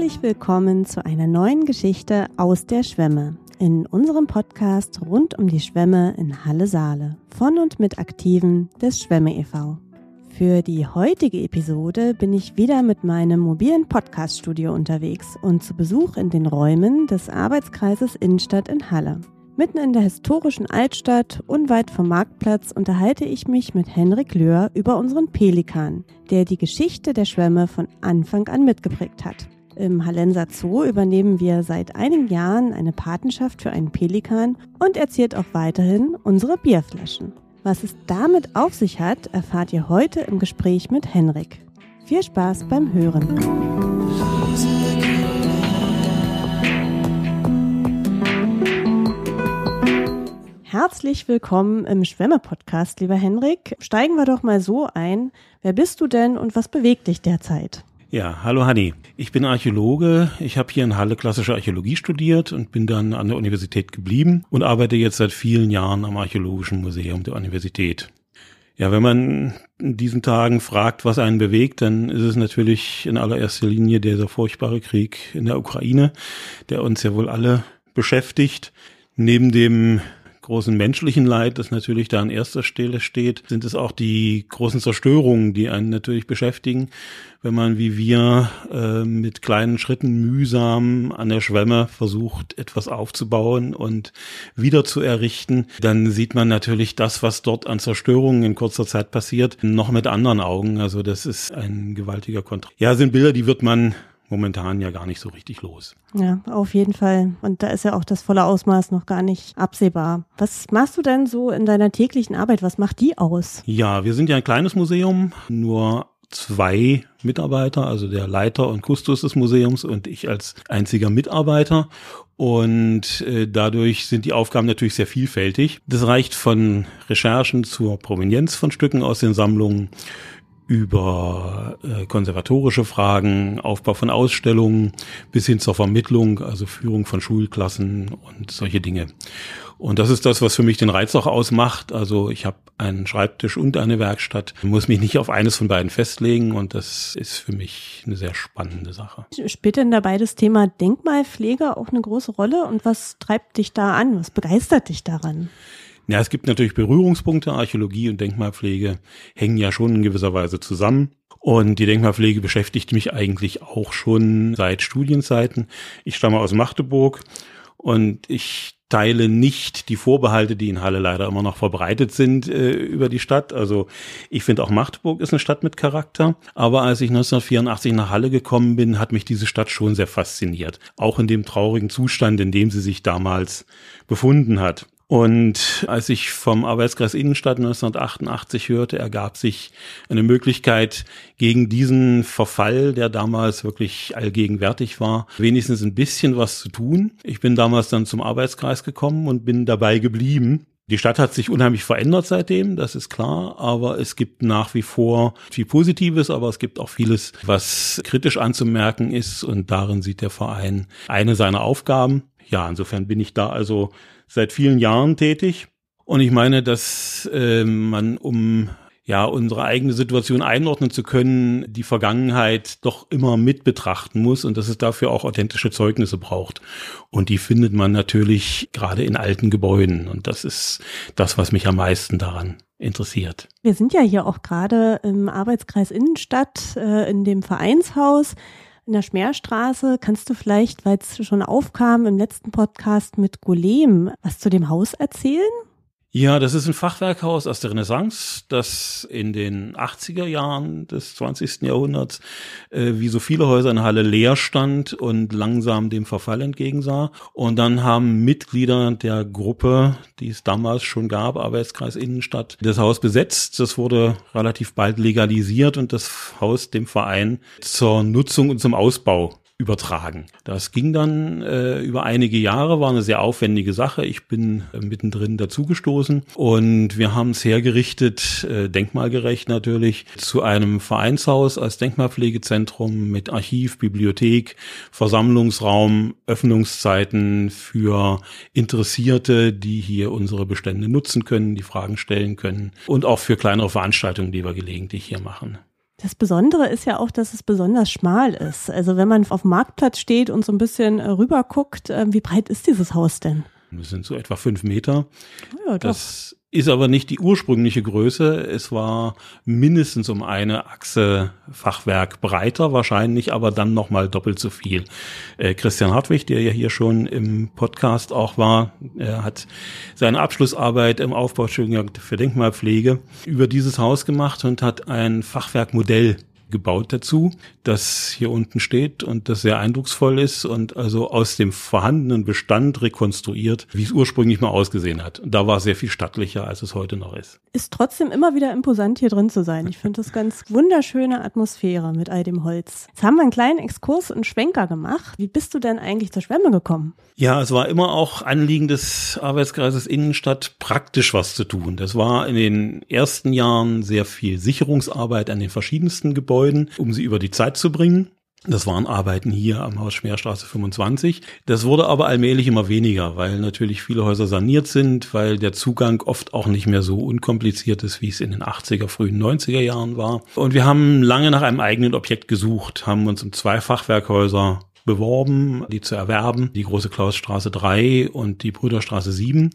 Herzlich willkommen zu einer neuen Geschichte aus der Schwemme. In unserem Podcast rund um die Schwemme in Halle Saale von und mit Aktiven des Schwemme e.V. Für die heutige Episode bin ich wieder mit meinem mobilen Podcaststudio unterwegs und zu Besuch in den Räumen des Arbeitskreises Innenstadt in Halle. Mitten in der historischen Altstadt, unweit vom Marktplatz, unterhalte ich mich mit Henrik Löhr über unseren Pelikan, der die Geschichte der Schwämme von Anfang an mitgeprägt hat. Im Hallenser Zoo übernehmen wir seit einigen Jahren eine Patenschaft für einen Pelikan und er ziert auch weiterhin unsere Bierflaschen. Was es damit auf sich hat, erfahrt ihr heute im Gespräch mit Henrik. Viel Spaß beim Hören. Herzlich willkommen im Schwemme-Podcast, lieber Henrik. Steigen wir doch mal so ein. Wer bist du denn und was bewegt dich derzeit? Ja, hallo Hanni. Ich bin Archäologe. Ich habe hier in Halle klassische Archäologie studiert und bin dann an der Universität geblieben und arbeite jetzt seit vielen Jahren am Archäologischen Museum der Universität. Ja, wenn man in diesen Tagen fragt, was einen bewegt, dann ist es natürlich in allererster Linie dieser furchtbare Krieg in der Ukraine, der uns ja wohl alle beschäftigt. Neben dem großen menschlichen Leid, das natürlich da an erster Stelle steht, sind es auch die großen Zerstörungen, die einen natürlich beschäftigen. Wenn man wie wir äh, mit kleinen Schritten mühsam an der Schwemme versucht, etwas aufzubauen und wieder zu errichten, dann sieht man natürlich das, was dort an Zerstörungen in kurzer Zeit passiert, noch mit anderen Augen. Also das ist ein gewaltiger Kontrast. Ja, sind Bilder, die wird man momentan ja gar nicht so richtig los. Ja, auf jeden Fall. Und da ist ja auch das volle Ausmaß noch gar nicht absehbar. Was machst du denn so in deiner täglichen Arbeit? Was macht die aus? Ja, wir sind ja ein kleines Museum, nur zwei Mitarbeiter, also der Leiter und Kustos des Museums und ich als einziger Mitarbeiter. Und äh, dadurch sind die Aufgaben natürlich sehr vielfältig. Das reicht von Recherchen zur Provenienz von Stücken aus den Sammlungen über äh, konservatorische Fragen, Aufbau von Ausstellungen bis hin zur Vermittlung, also Führung von Schulklassen und solche Dinge. Und das ist das, was für mich den Reiz auch ausmacht. Also ich habe einen Schreibtisch und eine Werkstatt, muss mich nicht auf eines von beiden festlegen und das ist für mich eine sehr spannende Sache. Spielt denn dabei das Thema Denkmalpflege auch eine große Rolle und was treibt dich da an? Was begeistert dich daran? Ja, es gibt natürlich Berührungspunkte. Archäologie und Denkmalpflege hängen ja schon in gewisser Weise zusammen. Und die Denkmalpflege beschäftigt mich eigentlich auch schon seit Studienzeiten. Ich stamme aus Magdeburg und ich teile nicht die Vorbehalte, die in Halle leider immer noch verbreitet sind äh, über die Stadt. Also ich finde auch Magdeburg ist eine Stadt mit Charakter. Aber als ich 1984 nach Halle gekommen bin, hat mich diese Stadt schon sehr fasziniert. Auch in dem traurigen Zustand, in dem sie sich damals befunden hat. Und als ich vom Arbeitskreis Innenstadt 1988 hörte, ergab sich eine Möglichkeit, gegen diesen Verfall, der damals wirklich allgegenwärtig war, wenigstens ein bisschen was zu tun. Ich bin damals dann zum Arbeitskreis gekommen und bin dabei geblieben. Die Stadt hat sich unheimlich verändert seitdem, das ist klar, aber es gibt nach wie vor viel Positives, aber es gibt auch vieles, was kritisch anzumerken ist und darin sieht der Verein eine seiner Aufgaben. Ja, insofern bin ich da also seit vielen Jahren tätig. Und ich meine, dass äh, man, um ja unsere eigene Situation einordnen zu können, die Vergangenheit doch immer mit betrachten muss und dass es dafür auch authentische Zeugnisse braucht. Und die findet man natürlich gerade in alten Gebäuden. Und das ist das, was mich am meisten daran interessiert. Wir sind ja hier auch gerade im Arbeitskreis Innenstadt, äh, in dem Vereinshaus in der Schmerstraße. Kannst du vielleicht, weil es schon aufkam im letzten Podcast mit Golem, was zu dem Haus erzählen? Ja, das ist ein Fachwerkhaus aus der Renaissance, das in den 80er Jahren des 20. Jahrhunderts, äh, wie so viele Häuser in Halle, leer stand und langsam dem Verfall entgegensah. Und dann haben Mitglieder der Gruppe, die es damals schon gab, Arbeitskreis Innenstadt, das Haus besetzt. Das wurde relativ bald legalisiert und das Haus dem Verein zur Nutzung und zum Ausbau übertragen. Das ging dann äh, über einige Jahre, war eine sehr aufwendige Sache. Ich bin äh, mittendrin dazugestoßen und wir haben es hergerichtet, äh, denkmalgerecht natürlich, zu einem Vereinshaus als Denkmalpflegezentrum mit Archiv, Bibliothek, Versammlungsraum, Öffnungszeiten für Interessierte, die hier unsere Bestände nutzen können, die Fragen stellen können und auch für kleinere Veranstaltungen, die wir gelegentlich hier machen. Das Besondere ist ja auch, dass es besonders schmal ist. Also wenn man auf dem Marktplatz steht und so ein bisschen äh, rüber guckt, äh, wie breit ist dieses Haus denn? Das sind so etwa fünf Meter. Ja, das ist aber nicht die ursprüngliche Größe. Es war mindestens um eine Achse Fachwerk breiter, wahrscheinlich aber dann nochmal doppelt so viel. Äh, Christian Hartwig, der ja hier schon im Podcast auch war, er hat seine Abschlussarbeit im Aufbaustudiengang für Denkmalpflege über dieses Haus gemacht und hat ein Fachwerkmodell gebaut dazu, das hier unten steht und das sehr eindrucksvoll ist und also aus dem vorhandenen Bestand rekonstruiert, wie es ursprünglich mal ausgesehen hat. Und da war es sehr viel stattlicher, als es heute noch ist. Ist trotzdem immer wieder imposant hier drin zu sein. Ich finde das ganz wunderschöne Atmosphäre mit all dem Holz. Jetzt haben wir einen kleinen Exkurs und Schwenker gemacht. Wie bist du denn eigentlich zur Schwemme gekommen? Ja, es war immer auch Anliegen des Arbeitskreises Innenstadt, praktisch was zu tun. Das war in den ersten Jahren sehr viel Sicherungsarbeit an den verschiedensten Gebäuden Gebäuden, um sie über die Zeit zu bringen. Das waren Arbeiten hier am Haus Schmerstraße 25. Das wurde aber allmählich immer weniger, weil natürlich viele Häuser saniert sind, weil der Zugang oft auch nicht mehr so unkompliziert ist, wie es in den 80er, frühen 90er Jahren war. Und wir haben lange nach einem eigenen Objekt gesucht, haben uns um zwei Fachwerkhäuser beworben, die zu erwerben, die Große Klausstraße 3 und die Brüderstraße 7.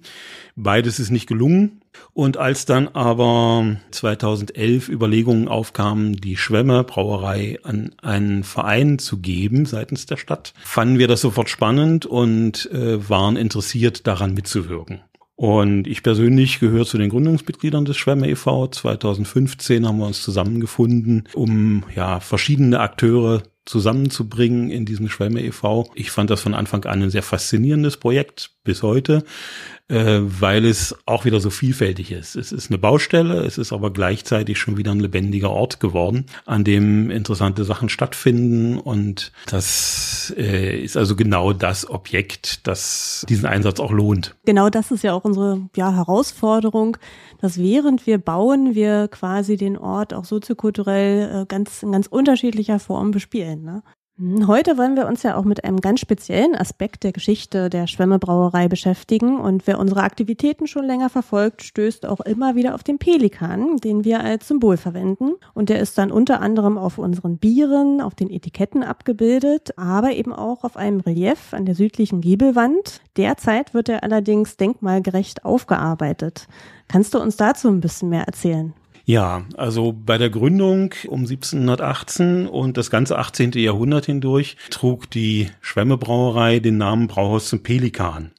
Beides ist nicht gelungen. Und als dann aber 2011 Überlegungen aufkamen, die Schwemme Brauerei an einen Verein zu geben seitens der Stadt, fanden wir das sofort spannend und äh, waren interessiert daran mitzuwirken. Und ich persönlich gehöre zu den Gründungsmitgliedern des Schwemme e.V. 2015 haben wir uns zusammengefunden, um ja verschiedene Akteure zusammenzubringen in diesem Schwemme e.V. Ich fand das von Anfang an ein sehr faszinierendes Projekt bis heute äh, weil es auch wieder so vielfältig ist. Es ist eine Baustelle, es ist aber gleichzeitig schon wieder ein lebendiger Ort geworden, an dem interessante Sachen stattfinden und das äh, ist also genau das Objekt, das diesen Einsatz auch lohnt. Genau das ist ja auch unsere ja, Herausforderung, dass während wir bauen, wir quasi den Ort auch soziokulturell äh, ganz in ganz unterschiedlicher Form bespielen. Ne? Hm, heute wollen wir uns ja auch mit einem ganz speziellen Aspekt der Geschichte der Schwemmebrauerei beschäftigen. Und wer unsere Aktivitäten schon länger verfolgt, stößt auch immer wieder auf den Pelikan, den wir als Symbol verwenden. Und der ist dann unter anderem auf unseren Bieren, auf den Etiketten abgebildet, aber eben auch auf einem Relief an der südlichen Giebelwand. Derzeit wird er allerdings denkmalgerecht aufgearbeitet. Kannst du uns dazu ein bisschen mehr erzählen? Ja, also bei der Gründung um 1718 und das ganze 18. Jahrhundert hindurch trug die Schwemmebrauerei den Namen Brauhaus zum Pelikan.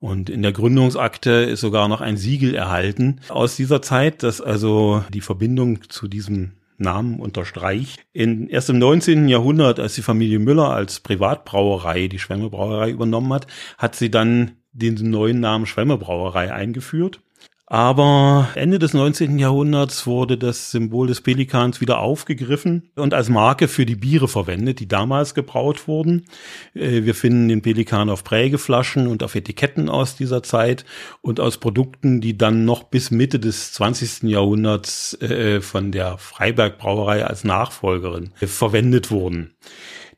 Und in der Gründungsakte ist sogar noch ein Siegel erhalten aus dieser Zeit, das also die Verbindung zu diesem Namen unterstreicht. In, erst im 19. Jahrhundert, als die Familie Müller als Privatbrauerei die Schwemmebrauerei übernommen hat, hat sie dann den neuen Namen Schwemmebrauerei eingeführt. Aber Ende des 19. Jahrhunderts wurde das Symbol des Pelikans wieder aufgegriffen und als Marke für die Biere verwendet, die damals gebraut wurden. Äh, wir finden den Pelikan auf Prägeflaschen und auf Etiketten aus dieser Zeit und aus Produkten, die dann noch bis Mitte des 20. Jahrhunderts äh, von der Freiberg Brauerei als Nachfolgerin verwendet wurden.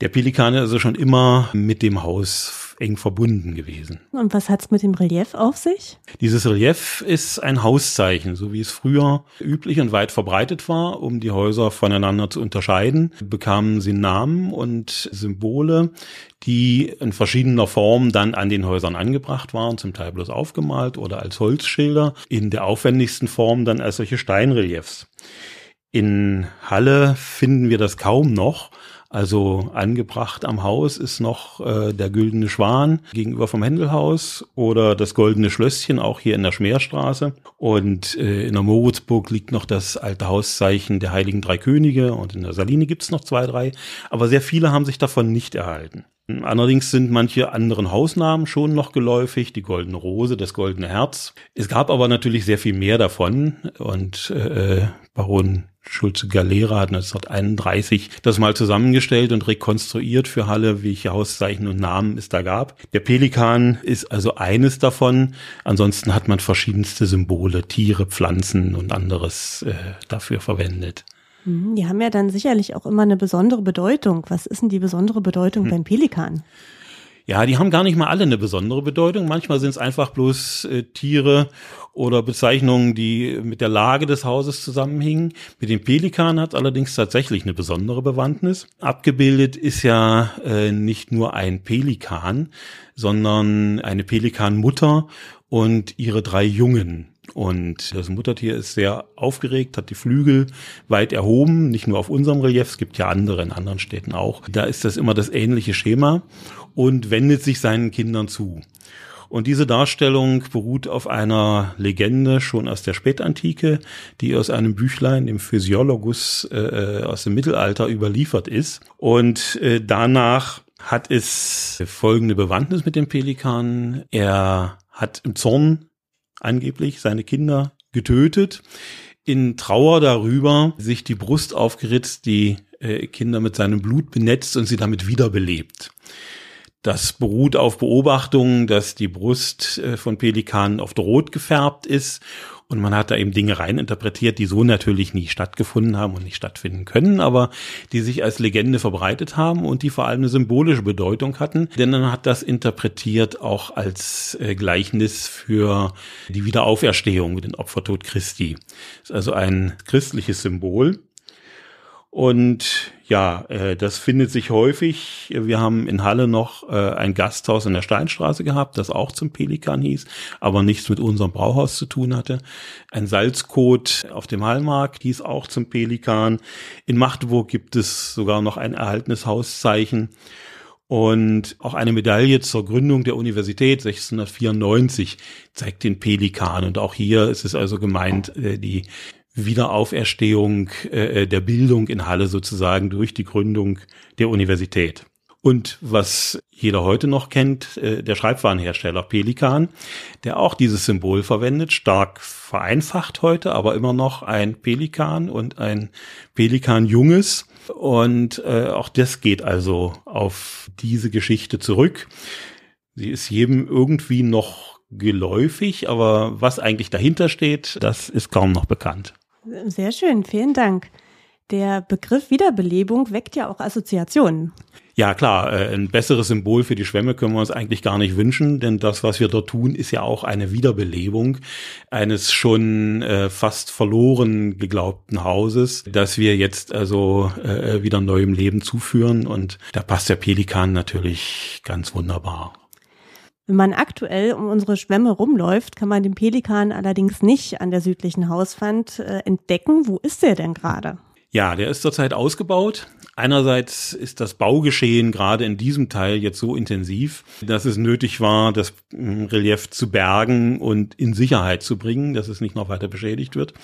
Der Pelikan ist also schon immer mit dem Haus eng verbunden gewesen. Und was hat's mit dem Relief auf sich? Dieses Relief ist ein Hauszeichen, so wie es früher üblich und weit verbreitet war, um die Häuser voneinander zu unterscheiden, bekamen sie Namen und Symbole, die in verschiedener Form dann an den Häusern angebracht waren, zum Teil bloß aufgemalt oder als Holzschilder, in der aufwendigsten Form dann als solche Steinreliefs. In Halle finden wir das kaum noch, also angebracht am Haus ist noch äh, der Güldene Schwan gegenüber vom Händelhaus oder das Goldene Schlösschen auch hier in der Schmerstraße. Und äh, in der Moritzburg liegt noch das alte Hauszeichen der Heiligen Drei Könige und in der Saline gibt's noch zwei, drei. Aber sehr viele haben sich davon nicht erhalten. Allerdings sind manche anderen Hausnamen schon noch geläufig, die Goldene Rose, das Goldene Herz. Es gab aber natürlich sehr viel mehr davon und äh, Baron Schulze Galera hat 1931 das mal zusammengestellt und rekonstruiert für Halle, welche Hauszeichen und Namen es da gab. Der Pelikan ist also eines davon. Ansonsten hat man verschiedenste Symbole, Tiere, Pflanzen und anderes äh, dafür verwendet. Mhm, die haben ja dann sicherlich auch immer eine besondere Bedeutung. Was ist denn die besondere Bedeutung hm. beim Pelikan? Ja, die haben gar nicht mal alle eine besondere Bedeutung. Manchmal sind es einfach bloß äh, Tiere oder Bezeichnungen, die mit der Lage des Hauses zusammenhingen. Mit dem Pelikan hat allerdings tatsächlich eine besondere Bewandtnis. Abgebildet ist ja äh, nicht nur ein Pelikan, sondern eine Pelikanmutter und ihre drei Jungen. Und das Muttertier ist sehr aufgeregt, hat die Flügel weit erhoben, nicht nur auf unserem Relief, es gibt ja andere in anderen Städten auch. Da ist das immer das ähnliche Schema und wendet sich seinen Kindern zu. Und diese Darstellung beruht auf einer Legende schon aus der Spätantike, die aus einem Büchlein, dem Physiologus äh, aus dem Mittelalter überliefert ist. Und äh, danach hat es folgende Bewandtnis mit dem Pelikan. Er hat im Zorn angeblich seine Kinder getötet, in Trauer darüber sich die Brust aufgeritzt, die äh, Kinder mit seinem Blut benetzt und sie damit wiederbelebt. Das beruht auf Beobachtungen, dass die Brust äh, von Pelikanen oft rot gefärbt ist und man hat da eben Dinge reininterpretiert, die so natürlich nie stattgefunden haben und nicht stattfinden können, aber die sich als Legende verbreitet haben und die vor allem eine symbolische Bedeutung hatten. Denn man hat das interpretiert auch als äh, Gleichnis für die Wiederauferstehung, den Opfertod Christi. Das ist also ein christliches Symbol. Und ja, äh, das findet sich häufig. Wir haben in Halle noch äh, ein Gasthaus in der Steinstraße gehabt, das auch zum Pelikan hieß, aber nichts mit unserem Brauhaus zu tun hatte. Ein Salzkot auf dem Hallmarkt hieß auch zum Pelikan. In Magdeburg gibt es sogar noch ein erhaltenes Hauszeichen. Und auch eine Medaille zur Gründung der Universität 1694 zeigt den Pelikan. Und auch hier ist es also gemeint, äh, die Wiederauferstehung äh, der Bildung in Halle sozusagen durch die Gründung der Universität. Und was jeder heute noch kennt, äh, der Schreibwarenhersteller Pelikan, der auch dieses Symbol verwendet, stark vereinfacht heute, aber immer noch ein Pelikan und ein Pelikan Junges. Und äh, auch das geht also auf diese Geschichte zurück. Sie ist jedem irgendwie noch geläufig, aber was eigentlich dahinter steht, das ist kaum noch bekannt. Sehr schön, vielen Dank. Der Begriff Wiederbelebung weckt ja auch Assoziationen. Ja, klar, äh, ein besseres Symbol für die Schwämme können wir uns eigentlich gar nicht wünschen, denn das, was wir dort tun, ist ja auch eine Wiederbelebung eines schon äh, fast verloren geglaubten Hauses, das wir jetzt also äh, wieder neuem Leben zuführen und da passt der Pelikan natürlich ganz wunderbar. Wenn man aktuell um unsere Schwämme rumläuft, kann man den Pelikan allerdings nicht an der südlichen Hauswand äh, entdecken. Wo ist der denn gerade? Ja, der ist zurzeit ausgebaut. Einerseits ist das Baugeschehen gerade in diesem Teil jetzt so intensiv, dass es nötig war, das hm, Relief zu bergen und in Sicherheit zu bringen, dass es nicht noch weiter beschädigt wird.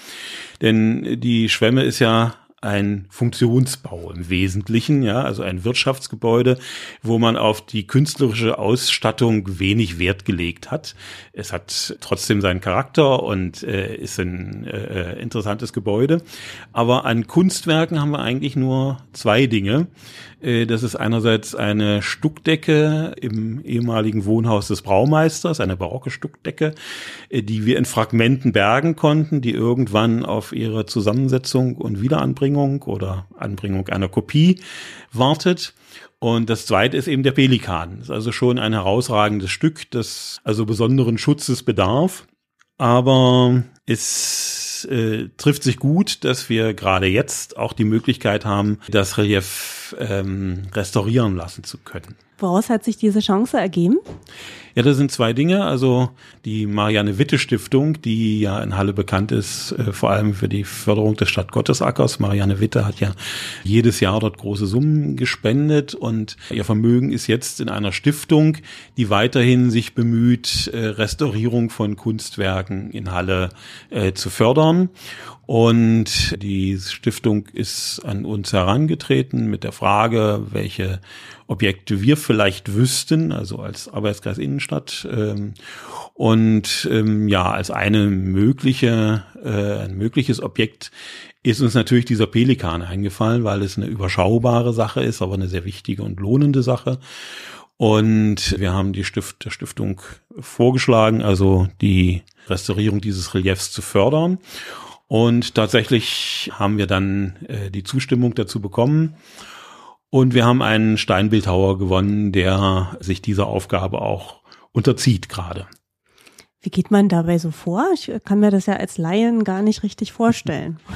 Denn die Schwemme ist ja ein Funktionsbau im Wesentlichen, ja, also ein Wirtschaftsgebäude, wo man auf die künstlerische Ausstattung wenig Wert gelegt hat. Es hat trotzdem seinen Charakter und äh, ist ein äh, interessantes Gebäude. Aber an Kunstwerken haben wir eigentlich nur zwei Dinge. Äh, das ist einerseits eine Stuckdecke im ehemaligen Wohnhaus des Braumeisters, eine barocke Stuckdecke, äh, die wir in Fragmenten bergen konnten, die irgendwann auf ihre Zusammensetzung und Wiederanbringung oder Anbringung einer Kopie wartet. Und das zweite ist eben der Pelikan. Das ist also schon ein herausragendes Stück, das also besonderen Schutzes bedarf. Aber es äh, trifft sich gut, dass wir gerade jetzt auch die Möglichkeit haben, das Relief ähm, restaurieren lassen zu können. Woraus hat sich diese Chance ergeben? Ja, das sind zwei Dinge. Also die Marianne Witte Stiftung, die ja in Halle bekannt ist, äh, vor allem für die Förderung des Stadtgottesackers. Marianne Witte hat ja jedes Jahr dort große Summen gespendet und ihr Vermögen ist jetzt in einer Stiftung, die weiterhin sich bemüht, äh, Restaurierung von Kunstwerken in Halle äh, zu fördern. Und die Stiftung ist an uns herangetreten mit der Frage, welche Objekte wir vielleicht wüssten, also als Arbeitskreis Innenstadt. Ähm, und ähm, ja, als eine mögliche, äh, ein mögliches Objekt ist uns natürlich dieser Pelikan eingefallen, weil es eine überschaubare Sache ist, aber eine sehr wichtige und lohnende Sache. Und wir haben die Stift, der Stiftung vorgeschlagen, also die Restaurierung dieses Reliefs zu fördern. Und tatsächlich haben wir dann äh, die Zustimmung dazu bekommen. Und wir haben einen Steinbildhauer gewonnen, der sich dieser Aufgabe auch unterzieht gerade. Wie geht man dabei so vor? Ich kann mir das ja als Laien gar nicht richtig vorstellen.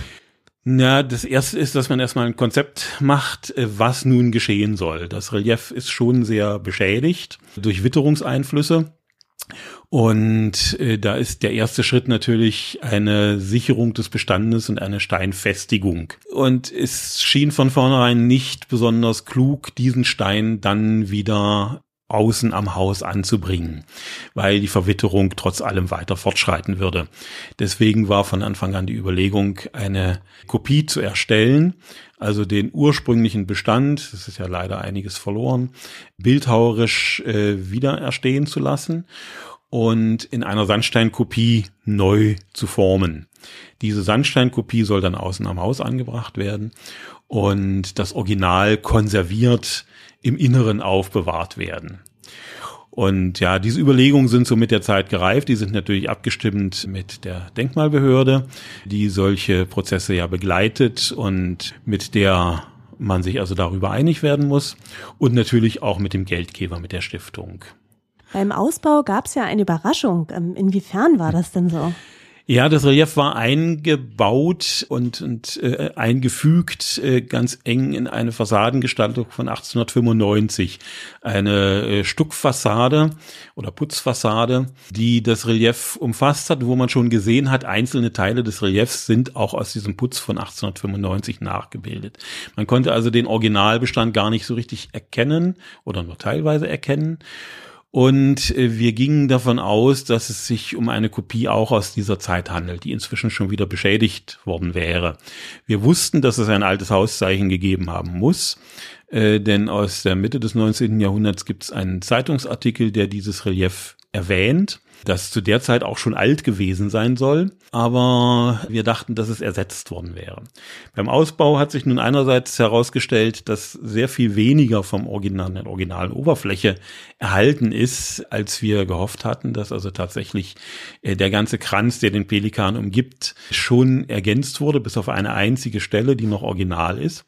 Na, das erste ist, dass man erstmal ein Konzept macht, äh, was nun geschehen soll. Das Relief ist schon sehr beschädigt durch Witterungseinflüsse. Und äh, da ist der erste Schritt natürlich eine Sicherung des Bestandes und eine Steinfestigung. Und es schien von vornherein nicht besonders klug, diesen Stein dann wieder außen am Haus anzubringen, weil die Verwitterung trotz allem weiter fortschreiten würde. Deswegen war von Anfang an die Überlegung, eine Kopie zu erstellen, also den ursprünglichen Bestand, das ist ja leider einiges verloren, bildhauerisch äh, wieder erstehen zu lassen und in einer Sandsteinkopie neu zu formen. Diese Sandsteinkopie soll dann außen am Haus angebracht werden und das Original konserviert im Inneren aufbewahrt werden. Und ja, diese Überlegungen sind so mit der Zeit gereift. Die sind natürlich abgestimmt mit der Denkmalbehörde, die solche Prozesse ja begleitet und mit der man sich also darüber einig werden muss und natürlich auch mit dem Geldgeber, mit der Stiftung. Beim Ausbau gab es ja eine Überraschung. Ähm, inwiefern war das denn so? Ja, das Relief war eingebaut und, und äh, eingefügt äh, ganz eng in eine Fassadengestaltung von 1895. Eine äh, Stuckfassade oder Putzfassade, die das Relief umfasst hat, wo man schon gesehen hat, einzelne Teile des Reliefs sind auch aus diesem Putz von 1895 nachgebildet. Man konnte also den Originalbestand gar nicht so richtig erkennen oder nur teilweise erkennen. Und äh, wir gingen davon aus, dass es sich um eine Kopie auch aus dieser Zeit handelt, die inzwischen schon wieder beschädigt worden wäre. Wir wussten, dass es ein altes Hauszeichen gegeben haben muss, äh, denn aus der Mitte des 19. Jahrhunderts gibt es einen Zeitungsartikel, der dieses Relief erwähnt das zu der Zeit auch schon alt gewesen sein soll, aber wir dachten, dass es ersetzt worden wäre. Beim Ausbau hat sich nun einerseits herausgestellt, dass sehr viel weniger vom Original, der originalen Oberfläche erhalten ist, als wir gehofft hatten, dass also tatsächlich äh, der ganze Kranz, der den Pelikan umgibt, schon ergänzt wurde, bis auf eine einzige Stelle, die noch original ist.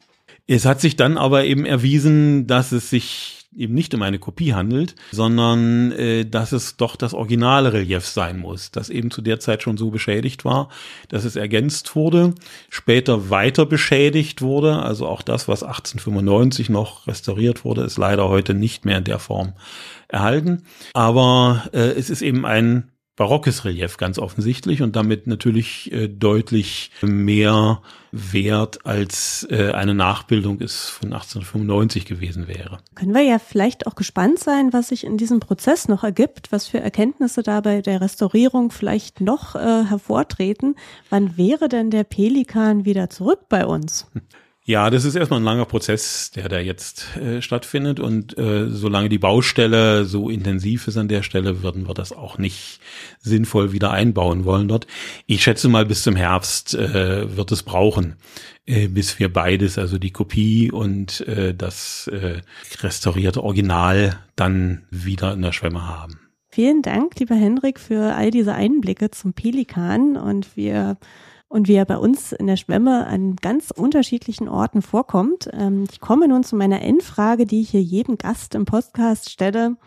Es hat sich dann aber eben erwiesen, dass es sich eben nicht um eine Kopie handelt, sondern äh, dass es doch das originale Relief sein muss, das eben zu der Zeit schon so beschädigt war, dass es ergänzt wurde, später weiter beschädigt wurde, also auch das, was 1895 noch restauriert wurde, ist leider heute nicht mehr in der Form erhalten. Aber äh, es ist eben ein barockes Relief ganz offensichtlich und damit natürlich äh, deutlich mehr wert als äh, eine Nachbildung es von 1895 gewesen wäre. Können wir ja vielleicht auch gespannt sein, was sich in diesem Prozess noch ergibt, was für Erkenntnisse da bei der Restaurierung vielleicht noch äh, hervortreten. Wann wäre denn der Pelikan wieder zurück bei uns? Ja, das ist erstmal ein langer Prozess, der da jetzt äh, stattfindet. Und äh, solange die Baustelle so intensiv ist an der Stelle, würden wir das auch nicht sinnvoll wieder einbauen wollen dort. Ich schätze mal, bis zum Herbst äh, wird es brauchen, äh, bis wir beides, also die Kopie und äh, das äh, restaurierte Original, dann wieder in der Schwemme haben. Vielen Dank, lieber Hendrik, für all diese Einblicke zum Pelikan. Und wir und wie er bei uns in der Schwemme an ganz unterschiedlichen Orten vorkommt. Ähm, ich komme nun zu meiner Endfrage, die ich hier jedem Gast im Podcast stelle.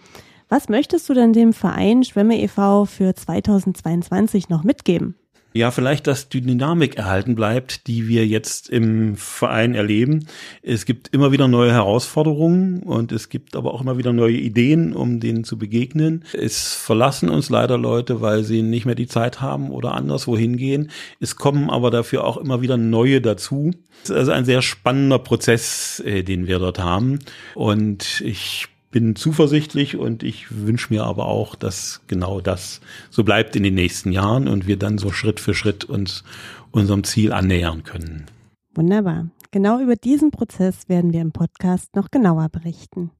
Was möchtest du denn dem Verein Schwemme e.V. für 2022 noch mitgeben? Ja, vielleicht, dass die Dynamik erhalten bleibt, die wir jetzt im Verein erleben. Es gibt immer wieder neue Herausforderungen und es gibt aber auch immer wieder neue Ideen, um denen zu begegnen. Es verlassen uns leider Leute, weil sie nicht mehr die Zeit haben oder anderswo hingehen. Es kommen aber dafür auch immer wieder neue dazu. Es ist also ein sehr spannender Prozess, äh, den wir dort haben. Und ich bin zuversichtlich und ich wünsche mir aber auch, dass genau das so bleibt in den nächsten Jahren und wir dann so Schritt für Schritt uns unserem Ziel annähern können. Wunderbar. Genau über diesen Prozess werden wir im Podcast noch genauer berichten.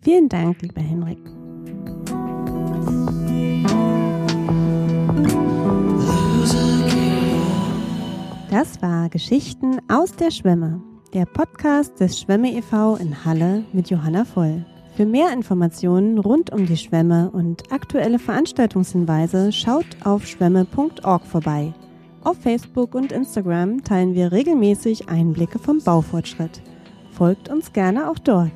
Vielen Dank, lieber Henrik. Das war Geschichten aus der Schwemme, der Podcast des Schwemme e.V. in Halle mit Johanna Voll. Für mehr Informationen rund um die Schwemme und aktuelle Veranstaltungshinweise schaut auf schwemme.org vorbei. Auf Facebook und Instagram teilen wir regelmäßig Einblicke vom Baufortschritt. Folgt uns gerne auch dort.